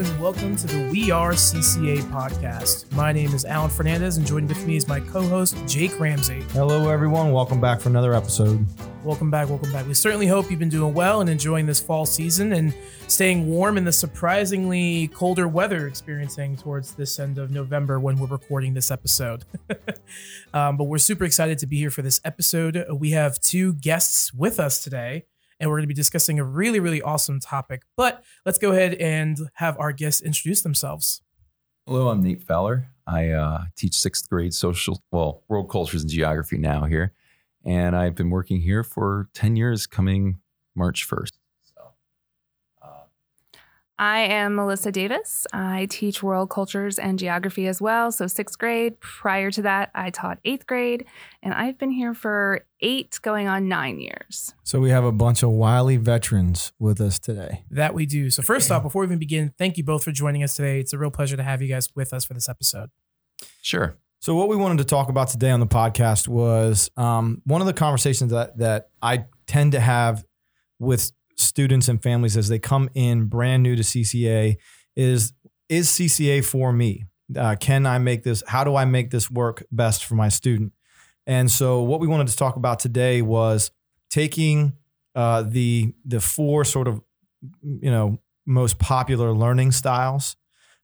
and welcome to the We Are CCA podcast. My name is Alan Fernandez, and joining with me is my co host, Jake Ramsey. Hello, everyone. Welcome back for another episode. Welcome back, welcome back. We certainly hope you've been doing well and enjoying this fall season and staying warm in the surprisingly colder weather experiencing towards this end of November when we're recording this episode. um, but we're super excited to be here for this episode. We have two guests with us today and we're going to be discussing a really, really awesome topic. But let's go ahead and have our guests introduce themselves. Hello, I'm Nate Fowler. I uh, teach sixth grade social, well, world cultures and geography now here. And I've been working here for 10 years coming March 1st. I am Melissa Davis. I teach world cultures and geography as well. So, sixth grade. Prior to that, I taught eighth grade, and I've been here for eight, going on nine years. So, we have a bunch of wily veterans with us today. That we do. So, first off, before we even begin, thank you both for joining us today. It's a real pleasure to have you guys with us for this episode. Sure. So, what we wanted to talk about today on the podcast was um, one of the conversations that, that I tend to have with students and families as they come in brand new to CCA is is CCA for me? Uh, can I make this? How do I make this work best for my student? And so, what we wanted to talk about today was taking uh, the the four sort of you know most popular learning styles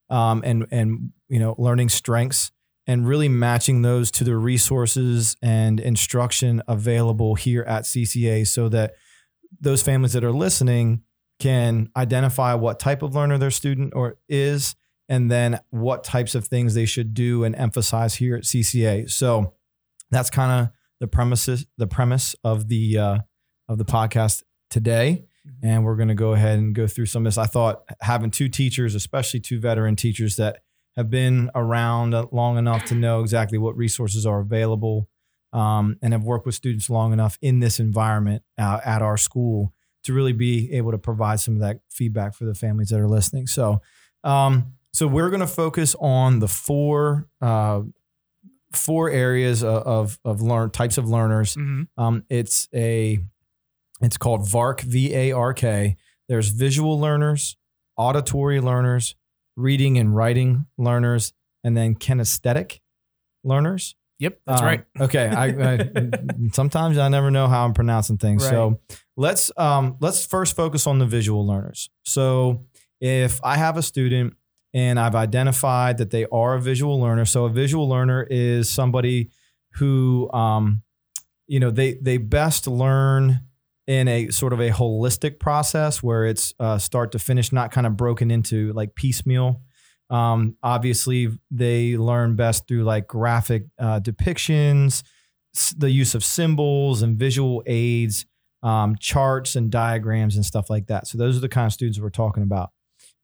um, and and you know learning strengths and really matching those to the resources and instruction available here at CCA so that those families that are listening can identify what type of learner their student or is and then what types of things they should do and emphasize here at CCA. So that's kind of the premises the premise of the uh, of the podcast today. Mm-hmm. And we're going to go ahead and go through some of this. I thought having two teachers, especially two veteran teachers that have been around long enough to know exactly what resources are available um, and have worked with students long enough in this environment uh, at our school to really be able to provide some of that feedback for the families that are listening. So, um, so we're going to focus on the four uh, four areas of of learn types of learners. Mm-hmm. Um, it's a it's called VARK V A R K. There's visual learners, auditory learners, reading and writing learners, and then kinesthetic learners. Yep, that's um, right. okay, I, I, sometimes I never know how I'm pronouncing things. Right. So let's um, let's first focus on the visual learners. So if I have a student and I've identified that they are a visual learner, so a visual learner is somebody who um, you know they they best learn in a sort of a holistic process where it's uh, start to finish, not kind of broken into like piecemeal um, obviously, they learn best through like graphic uh, depictions, the use of symbols and visual aids, um, charts and diagrams and stuff like that. So those are the kind of students we're talking about.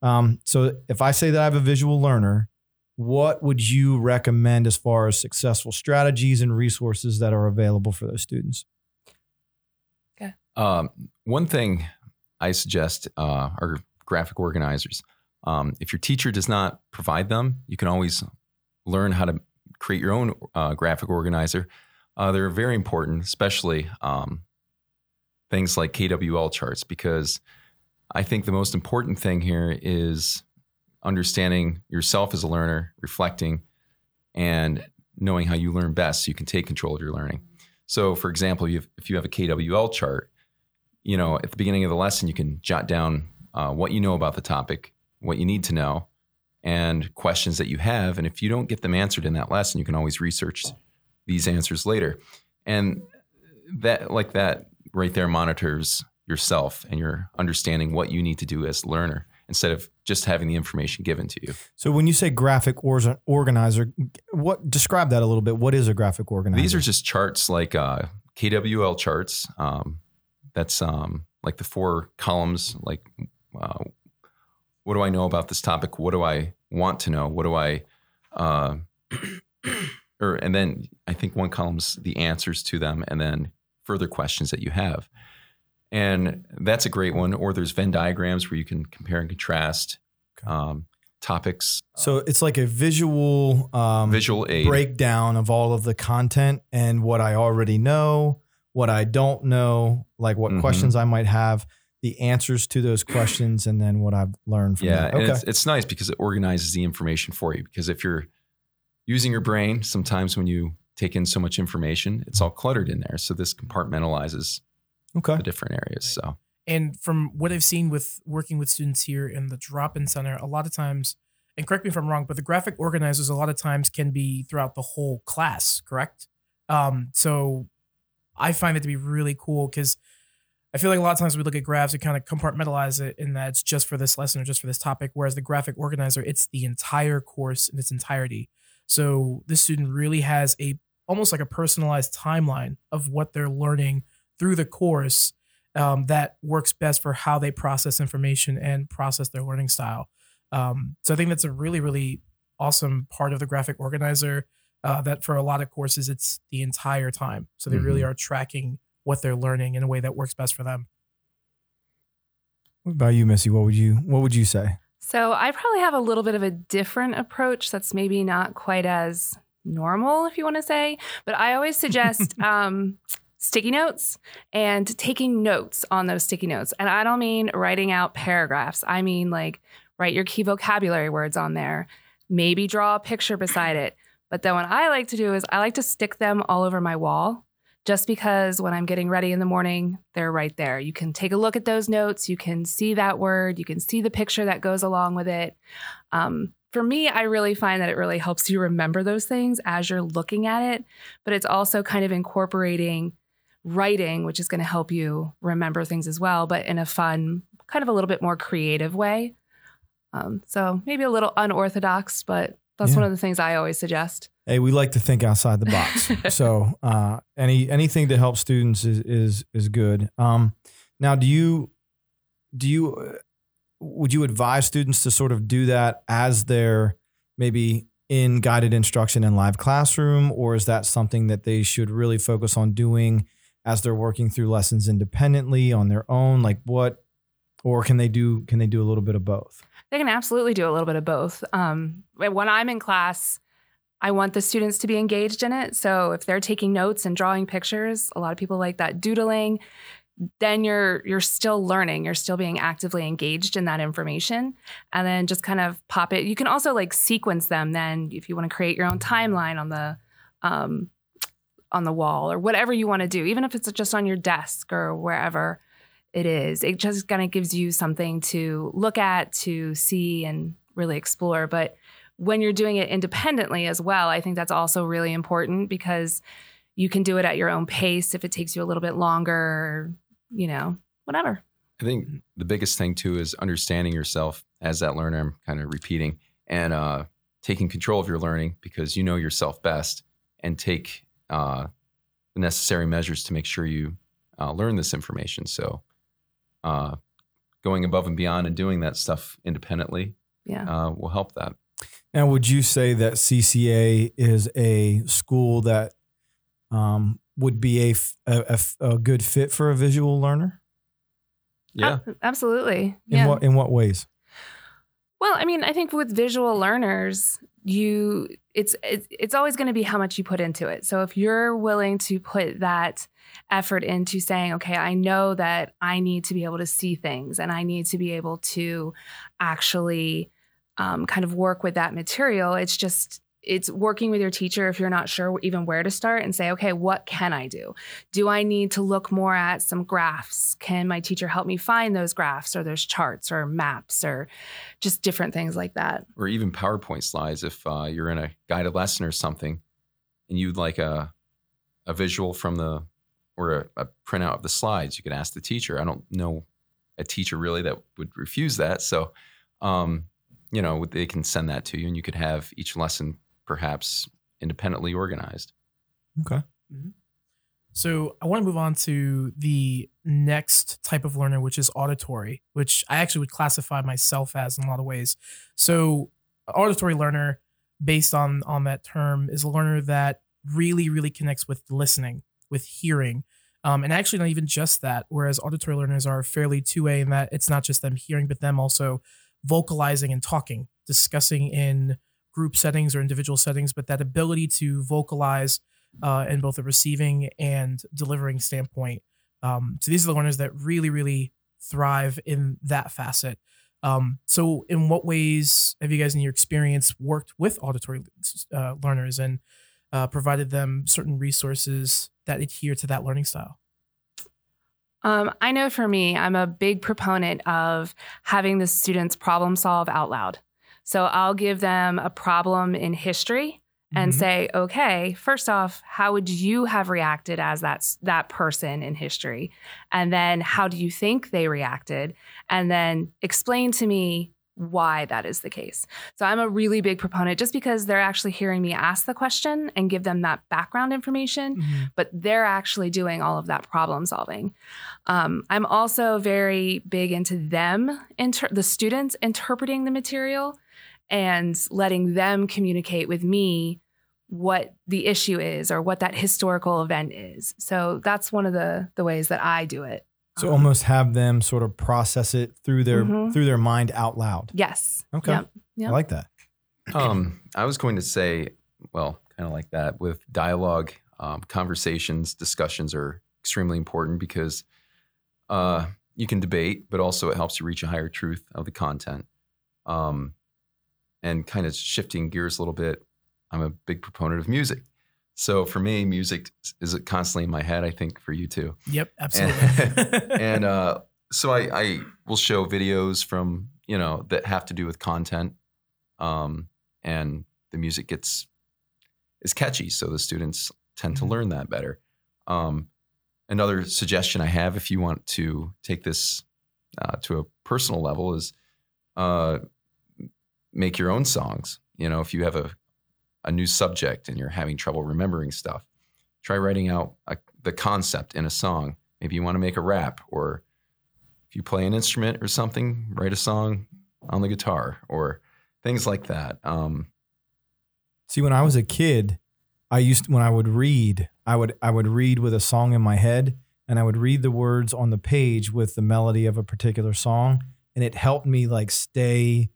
Um, so if I say that I have a visual learner, what would you recommend as far as successful strategies and resources that are available for those students? Okay. Um, one thing I suggest uh, are graphic organizers. Um, if your teacher does not provide them, you can always learn how to create your own uh, graphic organizer. Uh, they're very important, especially um, things like KWL charts, because I think the most important thing here is understanding yourself as a learner, reflecting, and knowing how you learn best so you can take control of your learning. So, for example, if you have a KWL chart, you know, at the beginning of the lesson, you can jot down uh, what you know about the topic, what you need to know and questions that you have. And if you don't get them answered in that lesson, you can always research these answers later. And that, like that, right there monitors yourself and your understanding what you need to do as a learner instead of just having the information given to you. So when you say graphic or- organizer, what describe that a little bit? What is a graphic organizer? These are just charts like uh, KWL charts. Um, that's um, like the four columns, like uh, what do I know about this topic? What do I want to know? What do I, uh, or and then I think one column's the answers to them, and then further questions that you have, and that's a great one. Or there's Venn diagrams where you can compare and contrast. Um, topics. So it's like a visual um, visual aid. breakdown of all of the content and what I already know, what I don't know, like what mm-hmm. questions I might have the answers to those questions and then what I've learned from yeah, that. and Okay. it's, it's nice because it organizes the information for you. Because if you're using your brain, sometimes when you take in so much information, it's all cluttered in there. So this compartmentalizes Okay. the different areas. So And from what I've seen with working with students here in the drop in center, a lot of times, and correct me if I'm wrong, but the graphic organizers a lot of times can be throughout the whole class, correct? Um, so I find it to be really cool because I feel like a lot of times we look at graphs, we kind of compartmentalize it in that it's just for this lesson or just for this topic. Whereas the graphic organizer, it's the entire course in its entirety. So this student really has a almost like a personalized timeline of what they're learning through the course um, that works best for how they process information and process their learning style. Um, so I think that's a really, really awesome part of the graphic organizer. Uh, that for a lot of courses, it's the entire time. So they really are tracking what they're learning in a way that works best for them. What about you, Missy? What would you What would you say? So I probably have a little bit of a different approach that's maybe not quite as normal, if you want to say. But I always suggest um, sticky notes and taking notes on those sticky notes. And I don't mean writing out paragraphs. I mean like write your key vocabulary words on there. Maybe draw a picture beside it. But then what I like to do is I like to stick them all over my wall just because when I'm getting ready in the morning, they're right there. You can take a look at those notes. You can see that word. You can see the picture that goes along with it. Um, for me, I really find that it really helps you remember those things as you're looking at it, but it's also kind of incorporating writing, which is going to help you remember things as well, but in a fun, kind of a little bit more creative way. Um, so maybe a little unorthodox, but that's Yeah. one of the things I always suggest. Hey, we like to think outside the box. so uh, any anything to help students is is is good. Um, now, do you do you uh, would you advise students to sort of do that as they're maybe in guided instruction in live classroom, or is that something that they should really focus on doing as they're working through lessons independently on their own? Like what, or can they do can they do a little bit of both? They can absolutely do a little bit of both. Um, when I'm in class, I want the students to be engaged in it. So if they're taking notes and drawing pictures, a lot of people like that doodling. Then you're you're still learning. You're still being actively engaged in that information, and then just kind of pop it. You can also like sequence them. Then if you want to create your own timeline on the um, on the wall or whatever you want to do, even if it's just on your desk or wherever it is. It just kind of gives you something to look at, to see, and really explore. But when you're doing it independently as well, I think that's also really important because you can do it at your own pace if it takes you a little bit longer, you know, whatever. I think the biggest thing too is understanding yourself as that learner. I'm kind of repeating and uh, taking control of your learning because you know yourself best and take uh, the necessary measures to make sure you uh, learn this information. So, uh, going above and beyond and doing that stuff independently Yeah. uh, will help that. Now, would you say that CCA is a school that um, would be a a good fit for a visual learner? Yeah. Ab- absolutely. In yeah. what in what ways? Well, I mean, I think with visual learners, you it's it's, it's always going to be how much you put into it. So if you're willing to put that effort into saying, okay, I know that I need to be able to see things and I need to be able to actually um, kind of work with that material. It's just it's working with your teacher if you're not sure even where to start and say, okay, what can I do? Do I need to look more at some graphs? Can my teacher help me find those graphs or those charts or maps or just different things like that? or even PowerPoint slides if uh, you're in a guided lesson or something and you'd like a, a visual from the or a, a printout of the slides, you could ask the teacher. I don't know a teacher really that would refuse that. So, um, you know, they can send that to you and you could have each lesson perhaps independently organized. Okay. So I want to move on to the next type of learner, which is auditory, which I actually would classify myself as in a lot of ways. So auditory learner, based on on that term, is a learner that really, really connects with listening, with hearing. Um, and actually not even just that, whereas auditory learners are fairly two-way in that it's not just them hearing, but them also vocalizing and talking, discussing in group settings or individual settings, but that ability to vocalize uh, in both the receiving and delivering standpoint. Um, so these are the learners that really, really thrive in that facet. Um, so, in what ways have you guys, in your experience, worked with auditory uh, learners and uh, provided them certain resources that adhere to that learning style? Um, I know for me, I'm a big proponent of having the students problem solve out loud. So I'll give them a problem in history and Mhm. say, okay, first off, how would you have reacted as that that person in history? And then how do you think they reacted? And then explain to me why that is the case. So I'm a really big proponent just because they're actually hearing me ask the question and give them that background information Mhm. but they're actually doing all of that problem solving. Um, I'm also very big into them, inter- the students interpreting the material and letting them communicate with me what the issue is or what that historical event is. So that's one of the the ways that I do it. So Um, almost have them sort of process it through their Mhm. through their mind out loud. yes. Okay. Yep. Yep. I like that. Um, I was going to say, well, kind of like that with dialogue, um, conversations, discussions are extremely important because uh, you can debate, but also it helps you reach a higher truth of the content. Um, and kind of shifting gears a little bit, I'm a big proponent of music. So for me, music is constantly in my head. I think for you too. Yep, absolutely. and uh, so I, I will show videos from you know that have to do with content, um, and the music gets is catchy, so the students tend to Mhm. learn that better. Um, another suggestion I have, if you want to take this uh, to a personal level, is uh, make your own songs. You know, if you have a a new subject and you're having trouble remembering stuff, try writing out a, the concept in a song. Maybe you want to make a rap, or if you play an instrument or something, write a song on the guitar, or things like that. Um, See, when I was a kid, I used when I would read, I would I would read with a song in my head, and I would read the words on the page with the melody of a particular song, and it helped me like stay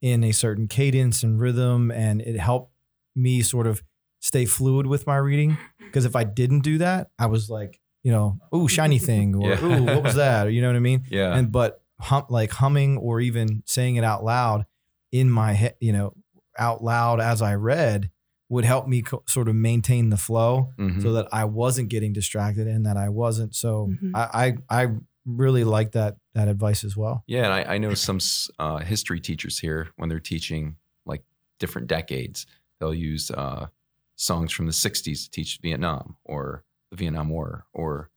in a certain cadence and rhythm, and it helped me sort of stay fluid with my reading. Because if I didn't do that, I was like, you know, ooh, shiny thing, or Yeah. ooh, what was that, or you know what I mean? yeah, and but hum, like humming or even saying it out loud in my head, you know, out loud as I read would help me co- sort of maintain the flow Mhm. so that I wasn't getting distracted and that I wasn't. So Mhm. I, I I really like that that advice as well. Yeah, and I, I know some uh, history teachers here when they're teaching like different decades, they'll use uh, songs from the '60s to teach Vietnam or the Vietnam War or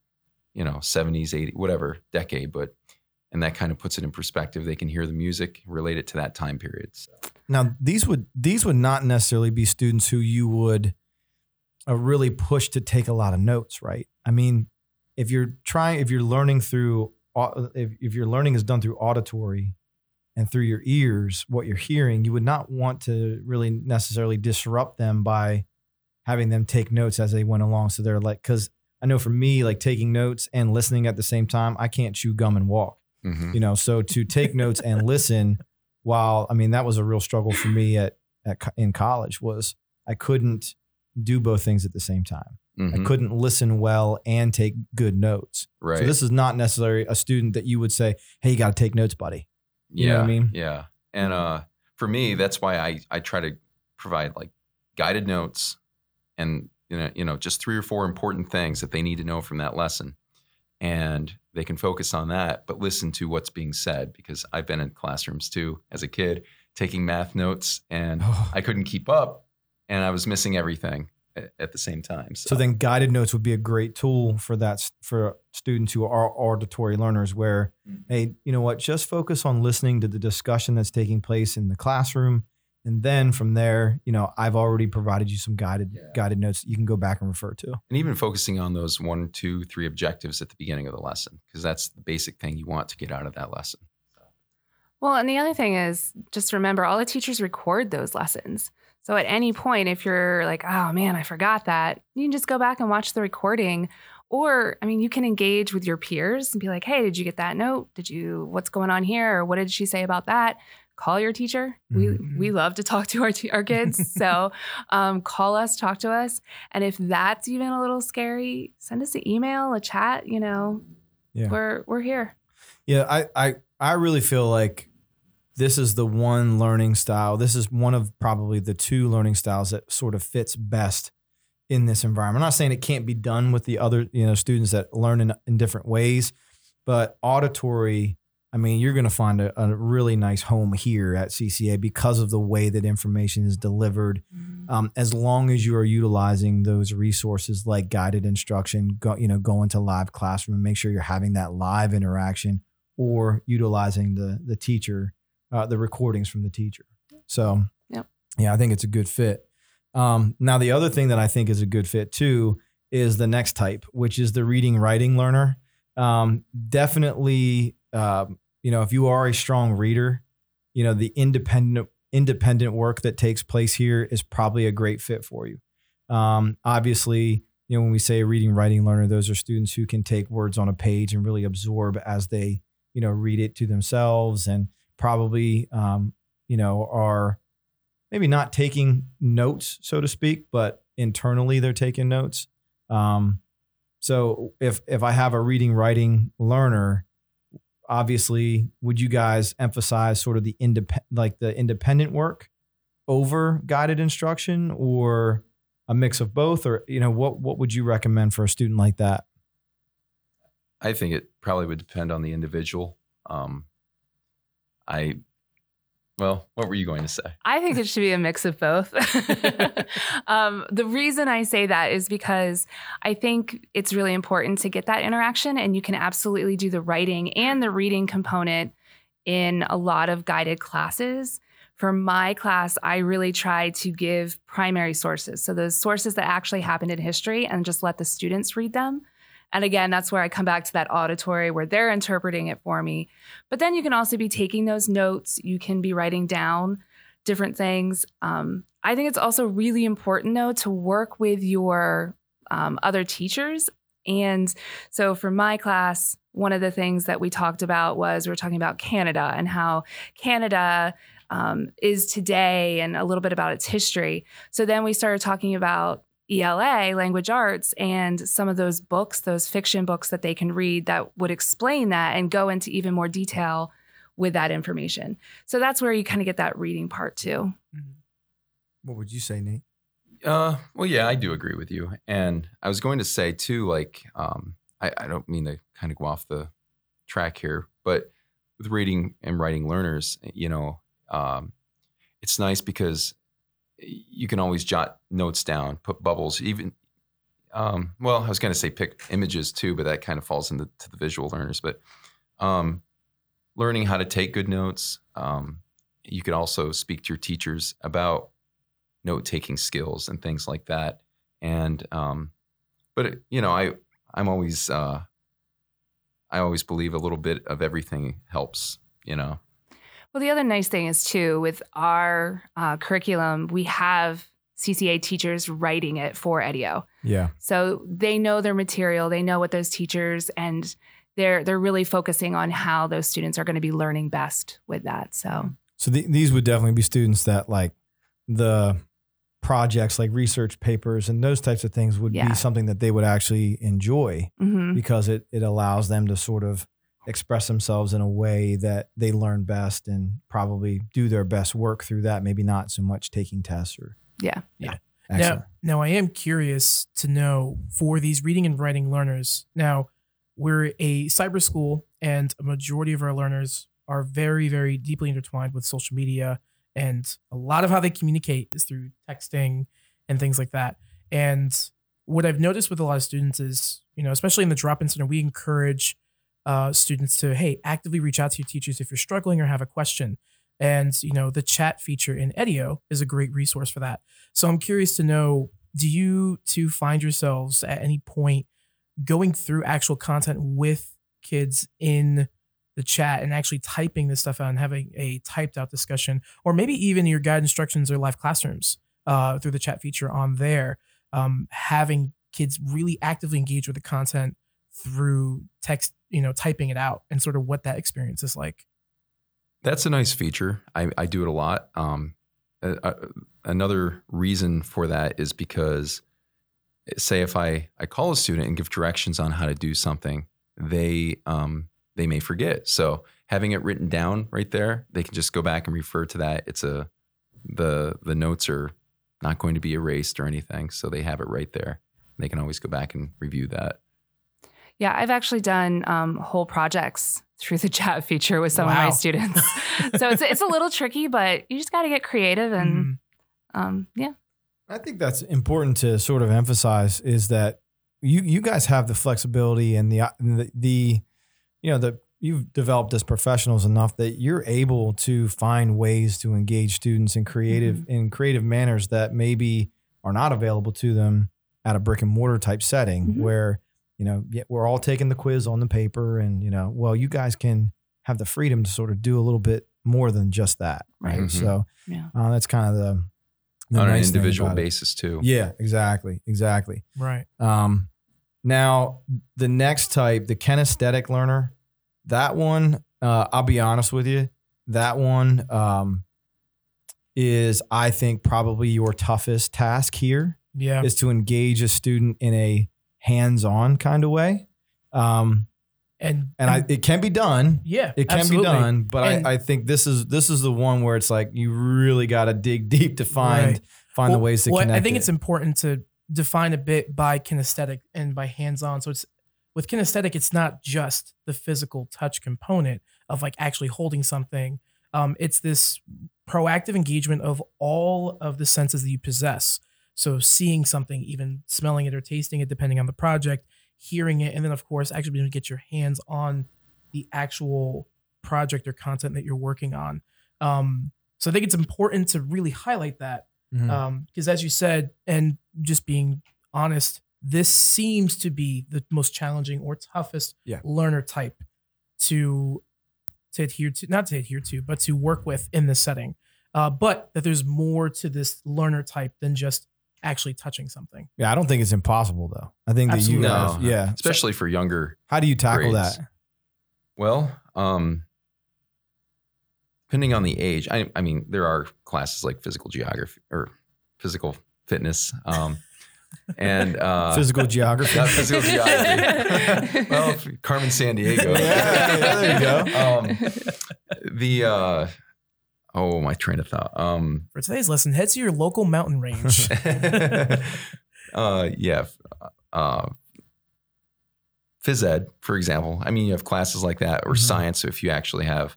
you know '70s, '80s, whatever decade. But and that kind of puts it in perspective. They can hear the music, relate it to that time period. So, Now these would these would not necessarily be students who you would uh, really push to take a lot of notes, right? I mean, if you're trying, if you're learning through, if, if your learning is done through auditory and through your ears, what you're hearing, you would not want to really necessarily disrupt them by having them take notes as they went along. So they're like, because I know for me, like taking notes and listening at the same time, I can't chew gum and walk mhm. you know so to take notes and listen while i mean that was a real struggle for me at, at in college was i couldn't do both things at the same time i Mhm. couldn't listen well and take good notes right. so this is not necessarily a student that you would say hey you got to take notes buddy you yeah, know what I mean? Yeah. And uh, for me, that's why I, I try to provide like guided notes and you know, you know, just three or four important things that they need to know from that lesson. And they can focus on that, but listen to what's being said because I've been in classrooms too as a kid taking math notes and Oh. I couldn't keep up and I was missing everything at, at the same time. so then guided notes would be a great tool for that for students who are auditory learners where Mhm. hey you know what just focus on listening to the discussion that's taking place in the classroom and then from there you know i've already provided you some guided Yeah. guided notes that you can go back and refer to and even focusing on those one, two, three objectives at the beginning of the lesson because that's the basic thing you want to get out of that lesson. Well, and the other thing is just remember all the teachers record those lessons. So at any point, if you're like, oh man, I forgot that, you can just go back and watch the recording. Or, I mean, you can engage with your peers and be like, hey, did you get that note? Did you, what's going on here? Or what did she say about that? Call your teacher. Mhm. We, we love to talk to our, t- our kids. so um, call us, talk to us. And if that's even a little scary, send us an email, a chat, you know, Yeah. we're, we're here. Yeah, I, I I really feel like this is the one learning style. This is one of probably the two learning styles that sort of fits best in this environment. I'm not saying it can't be done with the other, you know, students that learn in, in different ways, but auditory, I mean, you're going to find a, a, really nice home here at CCA because of the way that information is delivered. Mm-hmm. Um, as long as you are utilizing those resources like guided instruction, go, you know, go into live classroom and make sure you're having that live interaction or utilizing the the teacher, uh, the recordings from the teacher. So, yep. yeah, I think it's a good fit. Um, now, the other thing that I think is a good fit too is the next type, which is the reading writing learner. Um, definitely, uh, you know, if you are a strong reader, you know, the independent independent work that takes place here is probably a great fit for you. Um, obviously, you know, when we say a reading writing learner, those are students who can take words on a page and really absorb as they, you know, read it to themselves and probably, um, you know, are maybe not taking notes, so to speak, but internally they're taking notes. Um, so if if I have a reading writing learner, obviously, would you guys emphasize sort of the independent, like the independent work over guided instruction, or a mix of both, or you know, what what would you recommend for a student like that? I think it probably would depend on the individual. Um, I well, what were you going to say? I think it should be a mix of both. um, the reason I say that is because I think it's really important to get that interaction, and you can absolutely do the writing and the reading component in a lot of guided classes. For my class, I really try to give primary sources. So, those sources that actually happened in history, and just let the students read them. And again, that's where I come back to that auditory where they're interpreting it for me. But then you can also be taking those notes, you can be writing down different things. Um, I think it's also really important, though, to work with your um, other teachers. And so for my class, one of the things that we talked about was we are talking about Canada and how Canada um, is today and a little bit about its history. So then we started talking about ELA, language arts, and some of those books, those fiction books that they can read that would explain that and go into even more detail with that information. So that's where you kind of get that reading part too. Mm-hmm. What would you say, Nate? Uh, well, yeah, I do agree with you. And I was going to say too, like, um, I, I don't mean to kind of go off the track here, but with reading and writing learners, you know, um, it's nice because you can always jot notes down, put bubbles, even. Um, well, I was going to say pick images too, but that kind of falls into the visual learners. But um, learning how to take good notes. Um, you could also speak to your teachers about note taking skills and things like that. And um, but you know, I I'm always uh, I always believe a little bit of everything helps. You know. Well, the other nice thing is too with our uh, curriculum, we have CCA teachers writing it for Edio. Yeah. So they know their material, they know what those teachers and they're they're really focusing on how those students are going to be learning best with that. So So the, these would definitely be students that like the projects like research papers and those types of things would yeah. be something that they would actually enjoy mm-hmm. because it it allows them to sort of express themselves in a way that they learn best and probably do their best work through that. Maybe not so much taking tests or yeah, yeah. Now, now I am curious to know for these reading and writing learners. Now, we're a cyber school, and a majority of our learners are very, very deeply intertwined with social media, and a lot of how they communicate is through texting and things like that. And what I've noticed with a lot of students is, you know, especially in the drop-in center, we encourage uh, students to hey actively reach out to your teachers if you're struggling or have a question. And you know the chat feature in Edio is a great resource for that. So i'm curious to know do you two find yourselves at any point going through actual content with kids in the chat and actually typing this stuff out and having a typed out discussion? Or maybe even your guide instructions or live classrooms uh, through the chat feature on there um, having kids really actively engage with the content through text, you know, typing it out and sort of what that experience is like. That's a nice feature. I, I do it a lot. Um, another reason for that is because, say, if I, I call a student and give directions on how to do something, they um, they may forget. So having it written down right there, they can just go back and refer to that. It's a the the notes are not going to be erased or anything, so they have it right there. They can always go back and review that. Yeah, I've actually done um, whole projects through the chat feature with some of my students. so it's it's a little tricky, but you just got to get creative and Mhm. um, yeah. I think that's important to sort of emphasize is that you you guys have the flexibility and the the, the you know the you've developed as professionals enough that you're able to find ways to engage students in creative in creative manners that maybe are not available to them at a brick and mortar type setting Mhm. where you know yeah, we're all taking the quiz on the paper and you know well you guys can have the freedom to sort of do a little bit more than just that right, Right. Mhm. so Yeah. uh, that's kind of the, the on nice an individual about it. basis too. Yeah, exactly, exactly. Right. Um, now the next type, the kinesthetic learner, that one, uh, I'll be honest with you, that one um, is, I think, probably your toughest task here Yeah. is to engage a student in a hands-on kind of way. Um, And and I, it can be done. yeah, It can absolutely. be done, but And- I, I think this is this is the one where it's like you really got to dig deep to find Right. find the ways to well, connect. I think it. it's important to define a bit by kinesthetic and by hands-on. So it's with kinesthetic, it's not just the physical touch component of like actually holding something. Um, it's this proactive engagement of all of the senses that you possess. So seeing something, even smelling it or tasting it, depending on the project, hearing it, and then of course actually being able to get your hands on the actual project or content that you're working on. Um, so I think it's important to really highlight that because as you said, and just being honest, this seems to be the most challenging or toughest Yeah. learner type to to adhere to, not to adhere to, but to work with in this setting. Uh, but that there's more to this learner type than just actually touching something. Yeah, I don't think it's impossible though. I think that Absolutely. you No. guys, yeah. especially for younger How do you tackle grades. that? Well, um, depending on the age, I, I mean, there are classes like physical geography or physical fitness, um, and uh, Physical geography. not physical geography. well, Carmen Sandiego. Yeah, yeah, there you go. Um, the uh, oh, my train of thought. Um, For today's lesson, head to your local mountain range. uh, yeah. Uh, phys ed, for example. I mean, you have classes like that, or Mhm. science. If you actually have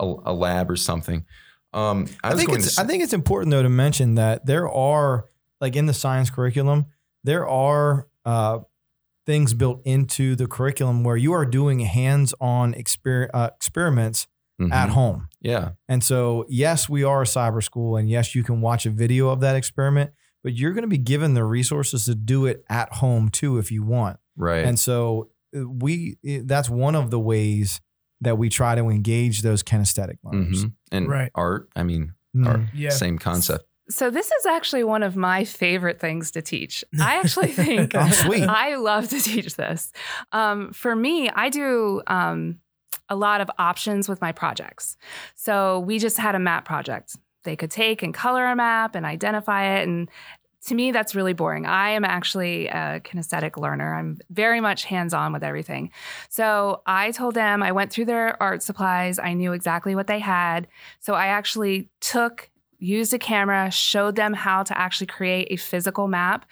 a, a lab or something. Um, I, I, think it's to. I think it's important though to mention that there are like in the science curriculum, there are uh, things built into the curriculum where you are doing hands-on exper- uh, experiments Mhm. at home. Yeah. And so, yes, we are a cyber school, and yes, you can watch a video of that experiment, but you're going to be given the resources to do it at home too if you want. Right. And so, uh, we that's one of the ways that we try to engage those kinesthetic learners. Mhm. And Right. art. I mean, Mhm. art. Yeah. Same concept. So this is actually one of my favorite things to teach. I actually think Oh, sweet. I love to teach this. Um, for me, I do um, a lot of options with my projects. So we just had a map project. They could take and color a map and identify it. And to me, that's really boring. I am actually a kinesthetic learner. I'm very much hands on with everything. So I told them, I went through their art supplies. I knew exactly what they had. So I actually took, used a camera, showed them how to actually create a physical map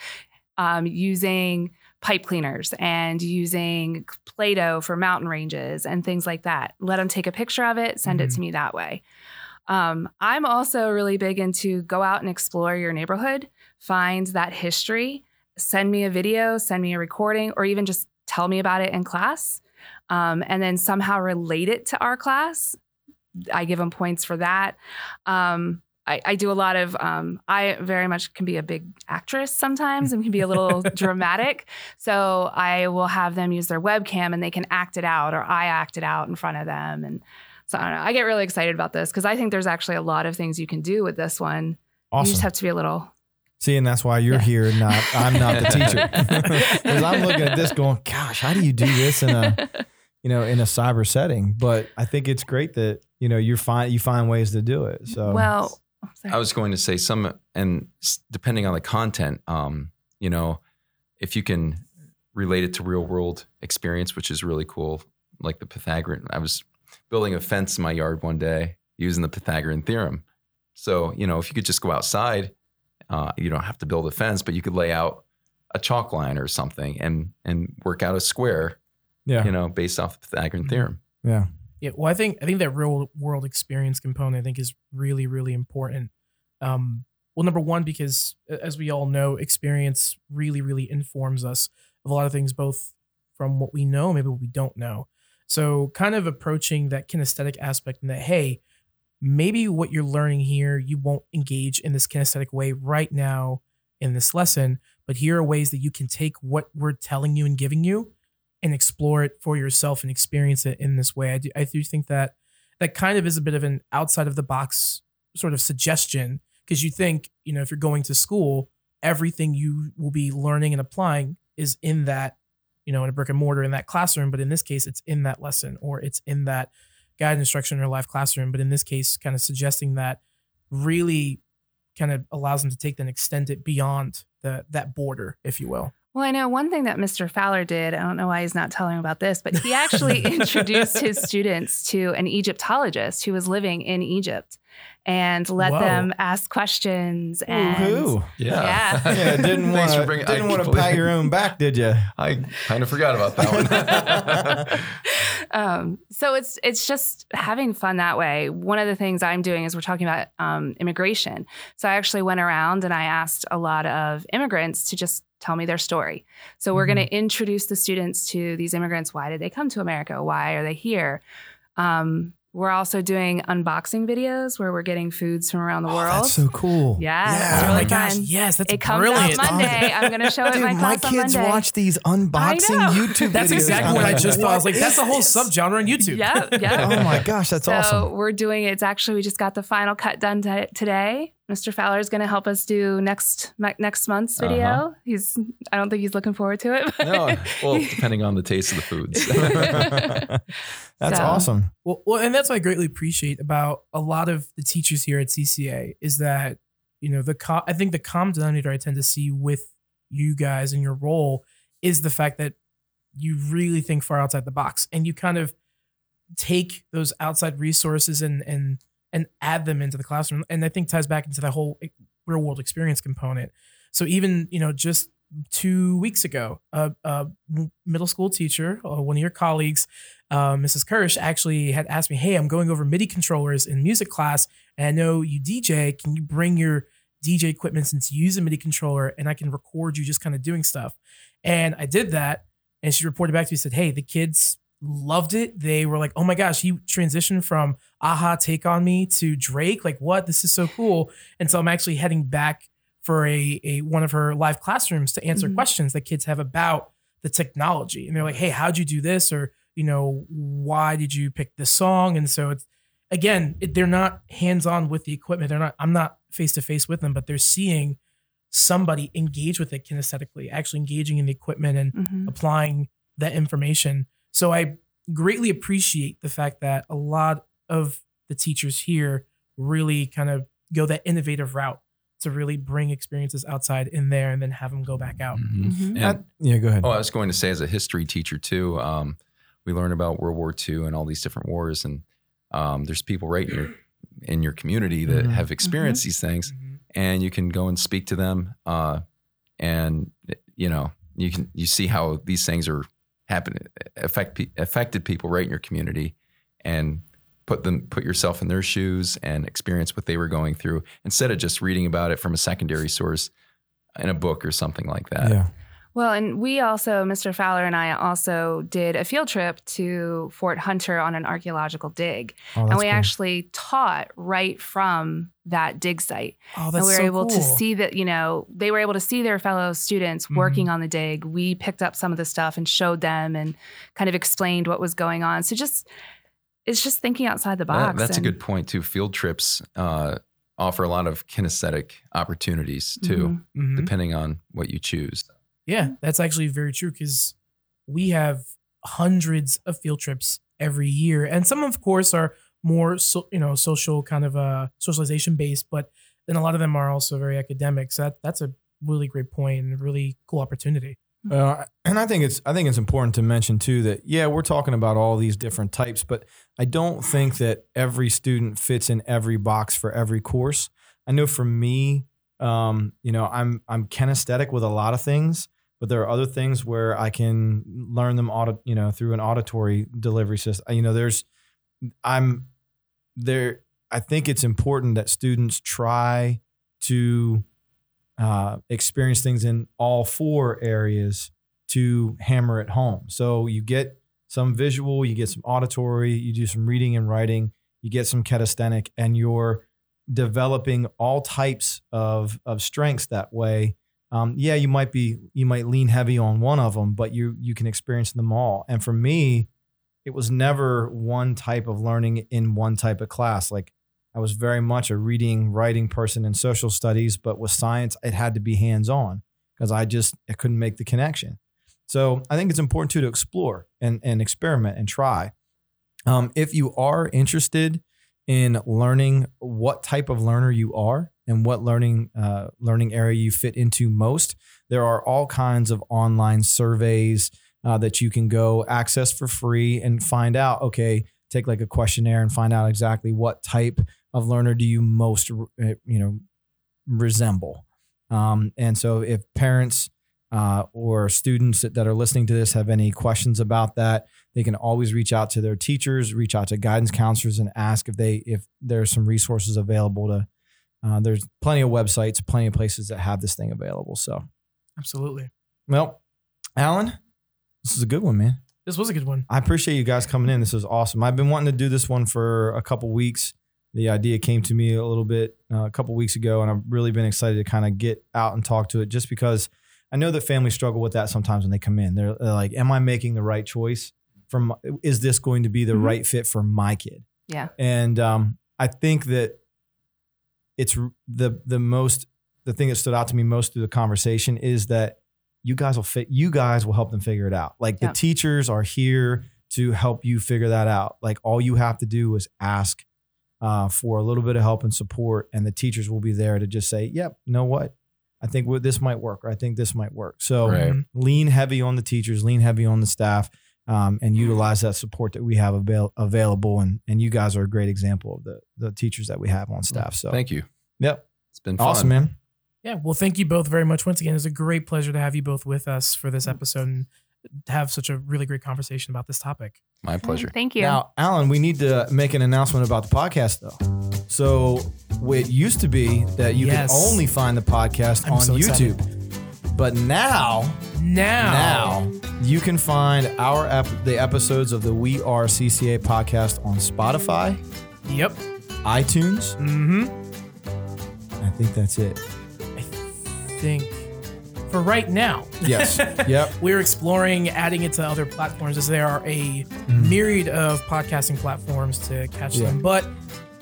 um, using pipe cleaners and using Play Doh for mountain ranges and things like that. Let them take a picture of it, send it to me that way. Um, I'm also really big into go out and explore your neighborhood, find that history, send me a video, send me a recording, or even just tell me about it in class, um, and then somehow relate it to our class. I give them points for that. Um, I, I do a lot of, um, I very much can be a big actress sometimes and can be a little dramatic. So I will have them use their webcam and they can act it out or I act it out in front of them. And so I don't know. I get really excited about this because I think there's actually a lot of things you can do with this one. awesome. You just have to be a little. See, and that's why you're Yeah. here, not I'm not the teacher. Because I'm looking at this going, gosh, how do you do this in a you know in a cyber setting? But I think it's great that you know you find you find ways to do it. So well, oh, sorry. I was going to say some, and depending on the content, um, you know, if you can relate it to real world experience, which is really cool, like the Pythagorean. I was building a fence in my yard one day using the Pythagorean theorem. So you know, if you could just go outside, uh, you don't have to build a fence, but you could lay out a chalk line or something and and work out a square. Yeah. You know, based off the Pythagorean theorem. Yeah. Yeah, well, I think I think that real world experience component I think is really really important. Um, well, number one, because as we all know, experience really really informs us of a lot of things, both from what we know, maybe what we don't know. So, kind of approaching that kinesthetic aspect, and that hey, maybe what you're learning here, you won't engage in this kinesthetic way right now in this lesson, but here are ways that you can take what we're telling you and giving you and explore it for yourself and experience it in this way. I do, I do think that that kind of is a bit of an outside of the box sort of suggestion because you think, you know, if you're going to school, everything you will be learning and applying is in that, you know, in a brick and mortar in that classroom. But in this case, it's in that lesson or it's in that guided instruction or live classroom. But in this case, kind of suggesting that really kind of allows them to take and extend it beyond the that border, if you will. Well, I know one thing that Mr. Fowler did. I don't know why he's not telling about this, but he actually introduced his students to an Egyptologist who was living in Egypt and let Whoa. them ask questions and Woohoo. Yeah. Yeah, didn't want Thanks for to bringing- didn't I want to pat your own back, did you? I kind of forgot about that one. Um, so it's it's just having fun that way. One of the things I'm doing is we're talking about um, immigration. So I actually went around and I asked a lot of immigrants to just tell me their story. So we're going to introduce the students to these immigrants. Why did they come to America? Why are they here? Um, we're also doing unboxing videos where we're getting foods from around the Oh, world. that's so cool. Yeah, it's oh really my gosh, fun. yes, that's it comes brilliant. out Monday. I'm going to show it Dude, in my my, class on kids Monday. watch these unboxing know. YouTube That's videos. exactly what I just thought. I was like, that's a whole this? subgenre on YouTube. Yeah, yeah. Oh my gosh, that's so awesome. So we're doing it. It's actually we just got the final cut done t- today. Mr. Fowler is going to help us do next next month's video. Uh-huh. He's I don't think he's looking forward to it. No, well, depending on the taste of the foods. that's So- awesome. Well, well, and that's what I greatly appreciate about a lot of the teachers here at CCA is that you know the co- I think the common denominator I tend to see with you guys and your role is the fact that you really think far outside the box and you kind of take those outside resources and and and add them into the classroom and I think ties back into that whole real world experience component. So even you know just two weeks ago, a, a middle school teacher, uh, one of your colleagues, uh, Mrs. Kirsch, actually had asked me, "Hey, I'm going over MIDI controllers in music class, and I know you DJ. Can you bring your DJ equipment since you use a MIDI controller, and I can record you just kind of doing stuff?" And I did that, and she reported back to me said, "Hey, the kids." Loved it. They were like, "Oh my gosh, he transitioned from a-ha Take on Me to Drake. Like, what? This is so cool." And so I'm actually heading back for a, a one of her live classrooms to answer Mhm. questions that kids have about the technology. And they're like, hey, how'd you do this? Or, you know, why did you pick this song? And so it's again, it, they're not hands-on with the equipment. They're not, I'm not face-to-face with them, but they're seeing somebody engage with it kinesthetically, actually engaging in the equipment and Mhm. applying that information. So I greatly appreciate the fact that a lot of the teachers here really kind of go that innovative route to really bring experiences outside in there and then have them go back out. Mhm. Mhm. And- yeah, go ahead. Oh, I was going to say, as a history teacher too, um, we learn about World War II and all these different wars, and um, there's people right in your in your community that Mhm. have experienced these things, and you can go and speak to them, uh, and you know you can you see how these things are happening affect affected people right in your community, and put them put yourself in their shoes and experience what they were going through instead of just reading about it from a secondary source in a book or something like that. yeah. Well, and we also, Mr. Fowler and I also did a field trip to Fort Hunter on an archaeological dig. Oh, and we cool. actually taught right from that dig site. Oh, that's and we were so able to see that, you know, they were able to see their fellow students Mhm. working on the dig. We picked up some of the stuff and showed them and kind of explained what was going on. So just, it's just thinking outside the That- box. that's and- a good point too. Field trips uh, offer a lot of kinesthetic opportunities too, Mhm. Mhm. depending on what you choose. Yeah, that's actually very true because we have hundreds of field trips every year, and some, of course, are more so, you know social kind of uh socialization based, but then a lot of them are also very academic. So that that's a really great point and a really cool opportunity. Uh, and I think it's I think it's important to mention too that yeah we're talking about all these different types, but I don't think that every student fits in every box for every course. I know for me, um, you know, I'm I'm kinesthetic with a lot of things, but there are other things where I can learn them you know, through an auditory delivery system. You know, there's I'm there. I think it's important that students try to uh, experience things in all four areas to hammer it home. So you get some visual, you get some auditory, you do some reading and writing, you get some kinesthetic, and you're developing all types of of strengths that way. Um, yeah, you might be you might lean heavy on one of them, but you you can experience them all. And for me, it was never one type of learning in one type of class. Like I was very much a reading, writing person in social studies, but with science, it had to be hands on because I just I couldn't make the connection. So I think it's important too to explore and, and experiment and try. Um, if you are interested in learning what type of learner you are and what learning uh, learning area you fit into most, there are all kinds of online surveys uh, that you can go access for free and find out. Okay, take like a questionnaire and find out exactly what type of learner do you most uh, you know resemble. Um, and so if parents uh, or students that, that are listening to this have any questions about that, they can always reach out to their teachers, reach out to guidance counselors, and ask if they if there's some resources available to. Uh, there's plenty of websites, plenty of places that have this thing available. So, Absolutely. well, Alan, this is a good one, man. This was a good one. I appreciate you guys coming in. This is awesome. I've been wanting to do this one for a couple weeks. The idea came to me a little bit uh, a couple weeks ago, and I've really been excited to kind of get out and talk to it just because I know that families struggle with that sometimes when they come in. They're, they're like, Am I making the right choice? From is this going to be the Mhm. right fit for my kid? Yeah. And um, I think that it's the the most the thing that stood out to me most through the conversation is that you guys will fit you guys will help them figure it out. Like the teachers are here to help you figure that out. Like all you have to do is ask uh, for a little bit of help and support, and the teachers will be there to just say, "Yep, you know what? I think this might work, or I think this might work." So Right. Lean heavy on the teachers, lean heavy on the staff, um, and utilize that support that we have avail- available. And and you guys are a great example of the the teachers that we have on staff. So Thank you. yep, It's been fun. awesome, man. Yeah. Well, thank you both very much. Once again, it's a great pleasure to have you both with us for this episode and have such a really great conversation about this topic. My pleasure. Thank you. Now, Alan, we need to make an announcement about the podcast, though. So it used to be that you Yes. could only find the podcast I'm on so YouTube, excited. But now. Now, Now you can find our ep- the episodes of the We Are CCA podcast on Spotify, Yep. iTunes. Mm-hmm. I think that's it. I think for right now, Yes. yep. we're exploring adding it to other platforms as there are a Mm. myriad of podcasting platforms to catch Yeah. them. But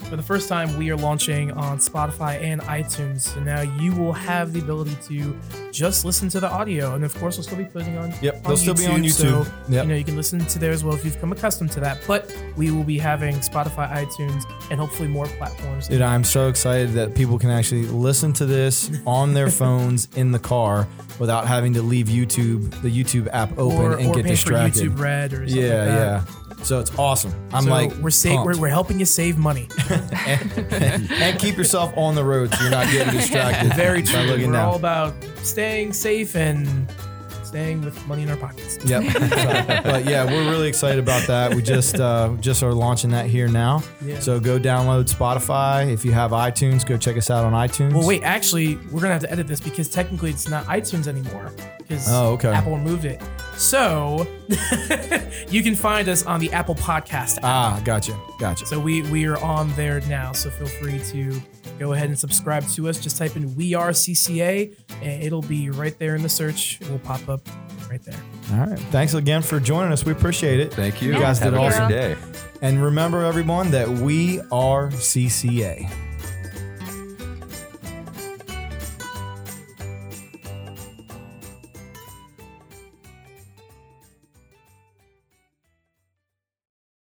for the first time, we are launching on Spotify and iTunes. So now you will have the ability to just listen to the audio. And of course, we'll still be putting on, Yep. on They'll still be on YouTube. So, Yep. you know, you can listen to there as well if you've come accustomed to that. But we will be having Spotify, iTunes, and hopefully more platforms. Dude, I'm so excited that people can actually listen to this on their phones in the car without having to leave YouTube, the YouTube app open or, and or get pay distracted. for YouTube Red or yeah, like yeah. So it's awesome. I'm so like, we're, sa- we're we're helping you save money. and, and keep yourself on the road so you're not getting distracted. Very by true. looking We're down. all about staying safe and staying with money in our pockets. Yep. So, but yeah, we're really excited about that. We just uh, just are launching that here now. Yeah. So go download Spotify. If you have iTunes, go check us out on iTunes. Well, wait. Actually, we're gonna have to edit this because technically it's not iTunes anymore because Oh, okay. Apple removed it. So you can find us on the Apple Podcast app. Ah, gotcha, gotcha. So we we are on there now. So feel free to go ahead and subscribe to us. Just type in "We Are CCA" and it'll be right there in the search. It will pop up right there. All right. Thanks again for joining us. We appreciate it. Thank you. You guys Have did a awesome. day. And remember, everyone, that we are CCA.